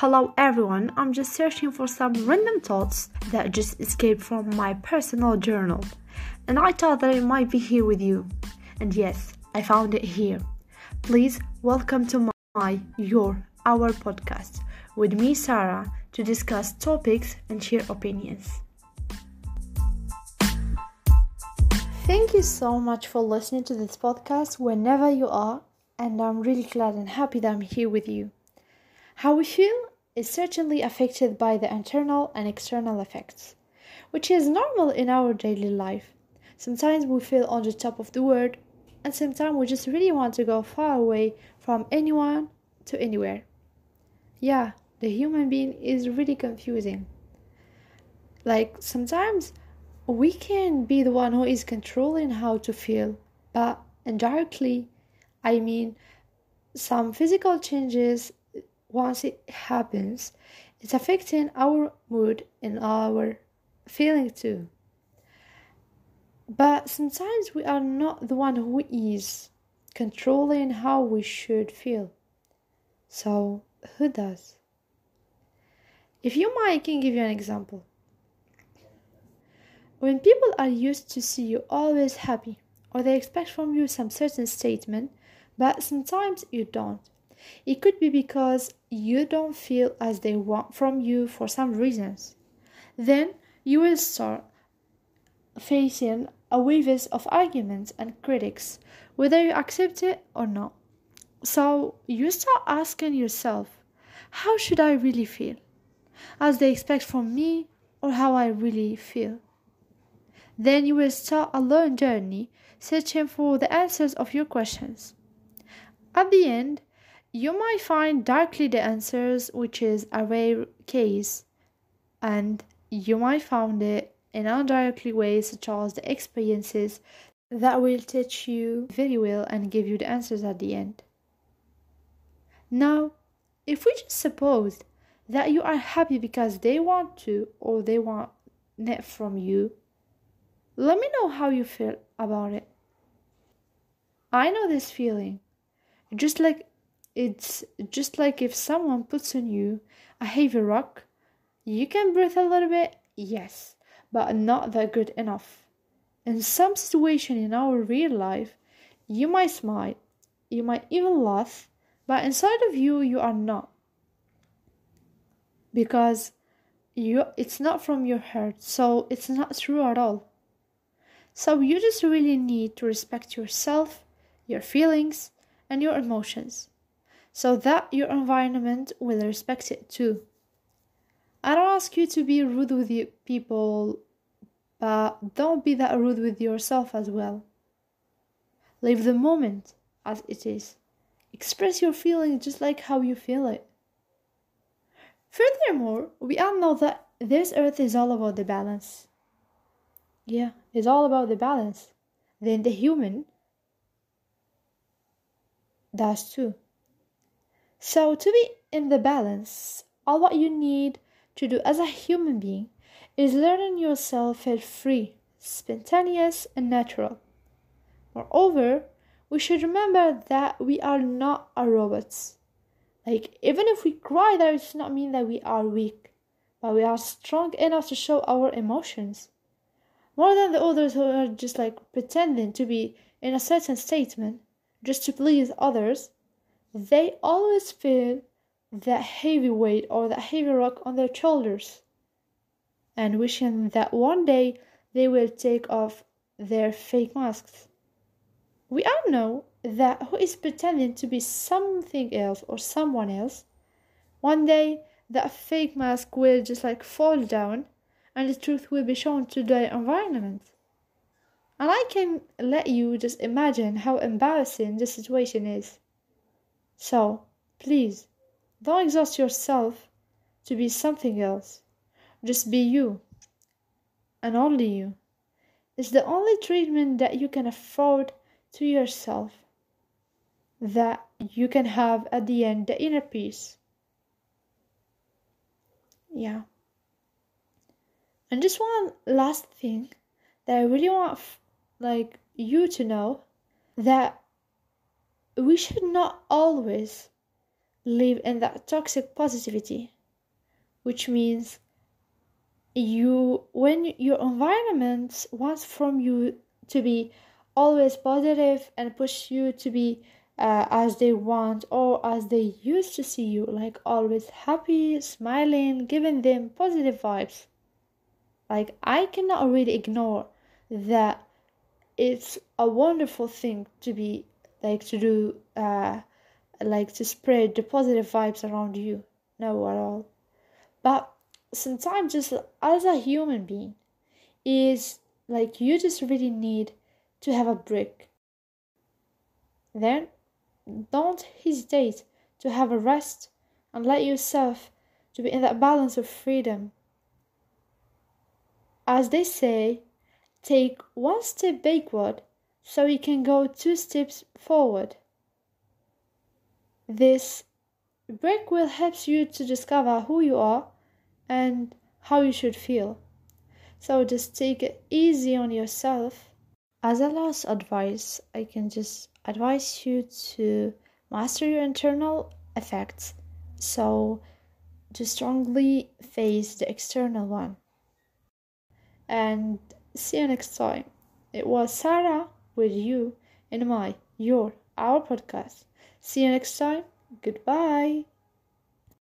Hello everyone, I'm just searching for some random thoughts that just escaped from my personal journal. And I thought that it might be here with you. And yes, I found it here. Please welcome to my, your, our podcast with me, Sarah, to discuss topics and share opinions. Thank you so much for listening to this podcast whenever you are, and I'm really glad and happy that I'm here with you. How we feel is certainly affected by the internal and external effects, which is normal in our daily life. Sometimes we feel on the top of the world, and sometimes we just really want to go far away from anyone to anywhere. Yeah, the human being is really confusing. Like sometimes we can be the one who is controlling how to feel, but indirectly, I mean, some physical changes once it happens, it's affecting our mood and our feeling too. But sometimes we are not the one who is controlling how we should feel. So, who does? If you mind, I can give you an example. When people are used to see you always happy, or they expect from you some certain statement, but sometimes you don't. It could be because you don't feel as they want from you for some reasons. Then you will start facing a wave of arguments and critics, whether you accept it or not. So you start asking yourself, how should I really feel? As they expect from me, or how I really feel? Then you will start a long journey searching for the answers of your questions. At the end, you might find directly the answers, which is a rare case, and you might find it in indirectly ways, such as the experiences that will teach you very well and give you the answers at the end. Now, if we just suppose that you are happy because they want to or they want it from you, let me know how you feel about it. I know this feeling. Just like it's just like if someone puts on you a heavy rock, you can breathe a little bit, yes, but not that good enough. In some situation in our real life, you might smile, you might even laugh, but inside of you you are not. Because you it's not from your heart, so it's not true at all. So you just really need to respect yourself, your feelings, and your emotions so that your environment will respect it too. I don't ask you to be rude with people, but don't be that rude with yourself as well. Live the moment as it is. Express your feelings just like how you feel it. Furthermore, we all know that this earth is all about the balance. Yeah, it's all about the balance. Then the human does too. So, to be in the balance, all what you need to do as a human being is learning yourself feel free, spontaneous, and natural. Moreover, we should remember that we are not a robots. Like, even if we cry, that does not mean that we are weak, but we are strong enough to show our emotions more than the others who are just like pretending to be in a certain statement just to please others, they always feel that heavy weight or that heavy rock on their shoulders and wishing that one day they will take off their fake masks. We all know that who is pretending to be something else or someone else, one day that fake mask will just like fall down and the truth will be shown to the environment. And I can let you just imagine how embarrassing the situation is. So, please, don't exhaust yourself to be something else. Just be you, and only you. It's the only treatment that you can afford to yourself, that you can have at the end the inner peace. Yeah. And just one last thing that I really want like you to know that we should not always live in that toxic positivity, which means you when your environment wants from you to be always positive and push you to be uh, as they want or as they used to see you like always happy smiling giving them positive vibes like i cannot really ignore that it's a wonderful thing to be like to do uh like to spread the positive vibes around you. No at all. But sometimes just as a human being is like you just really need to have a break. Then don't hesitate to have a rest and let yourself to be in that balance of freedom. As they say take one step backward so you can go two steps forward this break will help you to discover who you are and how you should feel. So just take it easy on yourself. As a last advice, I can just advise you to master your internal effects. So to strongly face the external one. And see you next time. It was Sarah with you in my, your, our podcast. See you next time. Goodbye.